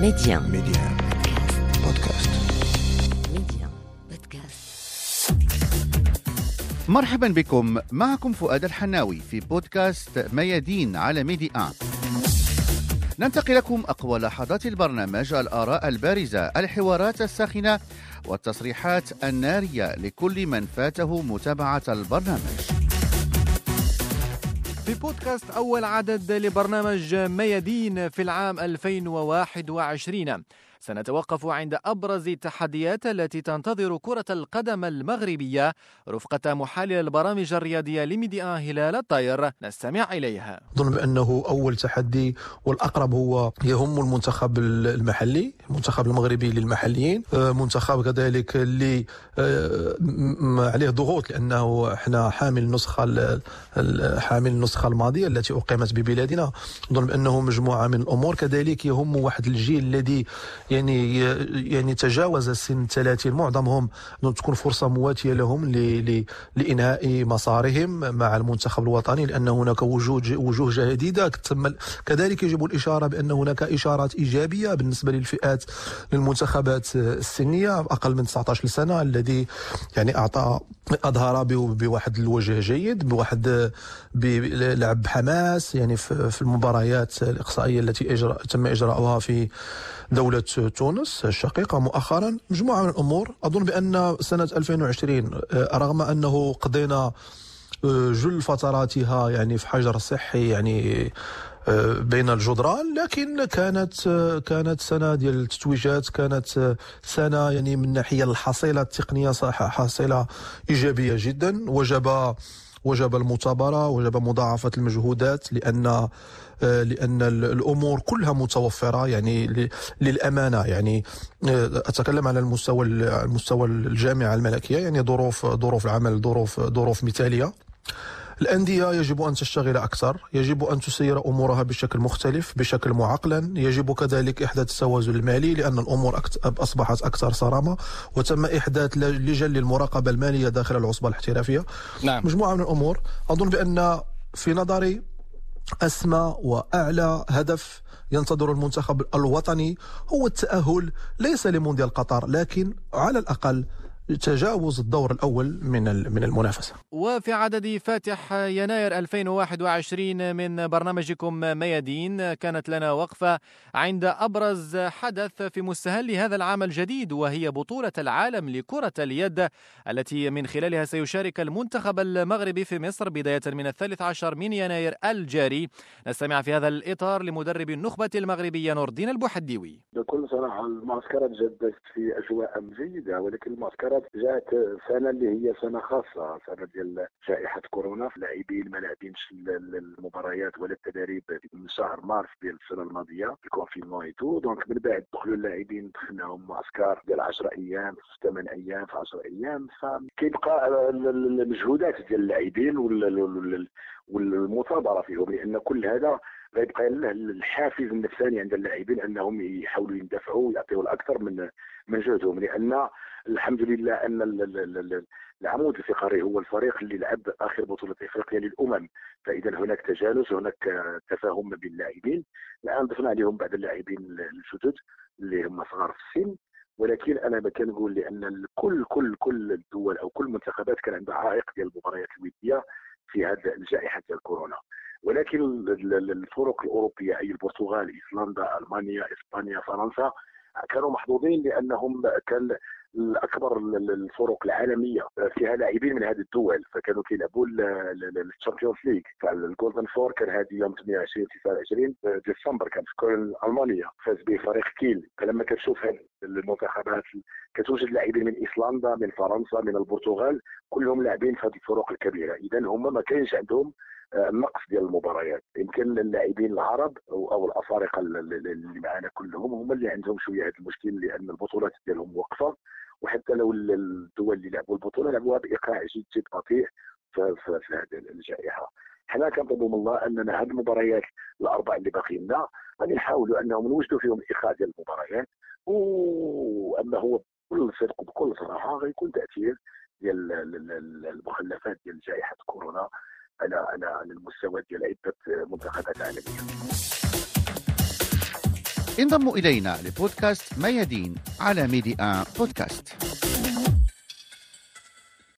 ميديان ميديان بودكاست ميديان بودكاست مرحبا بكم. معكم فؤاد الحناوي في بودكاست ميادين على Médi1 ننتقي لكم أقوى لحظات البرنامج الآراء البارزة الحوارات الساخنة والتصريحات النارية لكل من فاته متابعة البرنامج. في بودكاست أول عدد لبرنامج ميادين في العام 2021 سنتوقف عند أبرز التحديات التي تنتظر كرة القدم المغربية رفقة محلل البرامج الرياضية لميديان هلال الطاير. نستمع إليها. أظن بأنه أول تحدي والأقرب هو يهم المنتخب المحلي المنتخب المغربي للمحليين آه، منتخب كذلك اللي آه، عليه ضغوط لأنه إحنا حامل النسخة ال- ال- حامل النسخة الماضية التي أقيمت ببلادنا. أظن بأنه مجموعة من الأمور كذلك يهم واحد الجيل الذي يعني يعني تجاوز سن 30 معظمهم تكون فرصة مواتية لهم لإنهاء مسارهم مع المنتخب الوطني لأن هناك وجود وجوه جديدة. كذلك يجب الإشارة بأن هناك إشارات إيجابية بالنسبة للفئات للمنتخبات السنية. أقل من 19 سنه الذي يعني أعطى أظهر بواحد الوجه جيد بواحد بلعب بحماس يعني في المباريات الإقصائية التي اجرى تم إجراؤها في دولة تونس الشقيقة مؤخرا. مجموعة من الأمور. أظن بأن سنة 2020 آه، رغم أنه قضينا آه، جل فتراتها يعني في حجر صحي يعني آه، بين الجدران لكن كانت كانت سنة ديال التتويجات كانت سنة يعني من الناحية الحصيلة التقنية صح حصيلة إيجابية جدا. وجب وجب المثابرة وجب مضاعفة المجهودات لأن آه، لأن ال- الأمور كلها متوفرة يعني للأمانة يعني آه، أتكلم على المستوى ال- المستوى الجامعة الملكية يعني ظروف ظروف العمل ظروف ظروف مثالية. الأندية يجب أن تشتغل أكثر يجب أن تسير أمورها بشكل مختلف بشكل معقلا. يجب كذلك إحداث التوازن المالي لأن الأمور أصبحت أكثر صرامة. وتم إحداث ل- لجان للمراقبة المالية داخل العصبة الاحترافية. نعم. مجموعة من الأمور. أظن بأن في نظري أسمى وأعلى هدف ينتظر المنتخب الوطني هو التأهل ليس لمونديال قطر لكن على الأقل تجاوز الدور الأول من ال- من المنافسة. وفي عدد فاتح يناير 2021 من برنامجكم ميادين. كانت لنا وقفة عند أبرز حدث في مستهل هذا العام الجديد وهي بطولة العالم لكرة اليد التي من خلالها سيشارك المنتخب المغربي في مصر بداية من الثالث عشر من يناير الجاري. نستمع في هذا الإطار لمدرب النخبة المغربية نور الدين البوحديوي. بكل صراحة المعسكرات جدت في أجواء جيدة ولكن المعسكرات جاءت سنة اللي هي سنة خاصة سنة ديال جائحة كورونا اللاعبين ما لاعبينش ال- ال- المباريات ولا التدريب من شهر مارس ديال السنة الماضية ال confinement et tout donc من بعد دخلوا اللاعبين دخلناهم معسكر ديال 10 أيام في 8 أيام في 10 أيام. فكيبقى ال- ال- المجهودات ديال اللاعبين وال- وال- والمثابرة فيهم لأن كل هذا غيبقى ال- الحافز النفساني عند اللاعبين أنهم يحاولوا يندفعوا ويعطيوا الأكثر من من جهدهم لأن الحمد لله أن ال- ال- ال- ال- العمود الفقري هو الفريق اللي لعب آخر بطولة إفريقيا للأمم. فإذا هناك تجانس هناك تفاهم بين اللاعبين. الآن ضفنا عليهم بعض اللاعبين الجدد اللي هم صغار في السن. ولكن أنا كنقول لأن كل كل كل الدول أو كل المنتخبات كان عندها عائق ديال المباريات الودية في هذه الجائحة ديال كورونا. ولكن ال- ال- الفرق الأوروبية أي البرتغال ايسلندا ألمانيا إسبانيا فرنسا كانوا محظوظين لأنهم كان الأكبر ال- ال- الفرق العالمية فيها لاعبين من هذه الدول. فكانوا كيلعبوا ال Champions League فال Final Four كان هذه يوم 28 29 ديسمبر كان في كولن ألمانيا. فاز به فريق كيل. فلما كتشوف المنتخبات كتوجد لاعبين من ايسلندا من فرنسا من البرتغال كلهم لاعبين في هذه الفرق الكبيرة. اذا هم ما كاينش عندهم آه، النقص ديال المباريات. يمكن اللاعبين العرب أو الأفارقة اللي معنا كلهم هم اللي عندهم شوية هذا المشكل لأن البطولات ديالهم واقفة. وحتى لو ال- الدول اللي لعبوا البطولة لعبوها بإيقاع جد بطيء في, هذه الجائحة. حنا كنطلبوا من الله أننا هذه المباريات الأربع اللي باقي لنا غادي نحاولوا أنهم نوجدوا فيهم الايقاع ديال المباريات. وأما هو بكل صدق وبكل صراحة غيكون تأثير ديال ال- ال- ال- المخلفات ديال جائحة كورونا على على على المستوى ديال عده منتخبات عالمية. انضموا إلينا لبودكاست ميادين على ميدي آن بودكاست.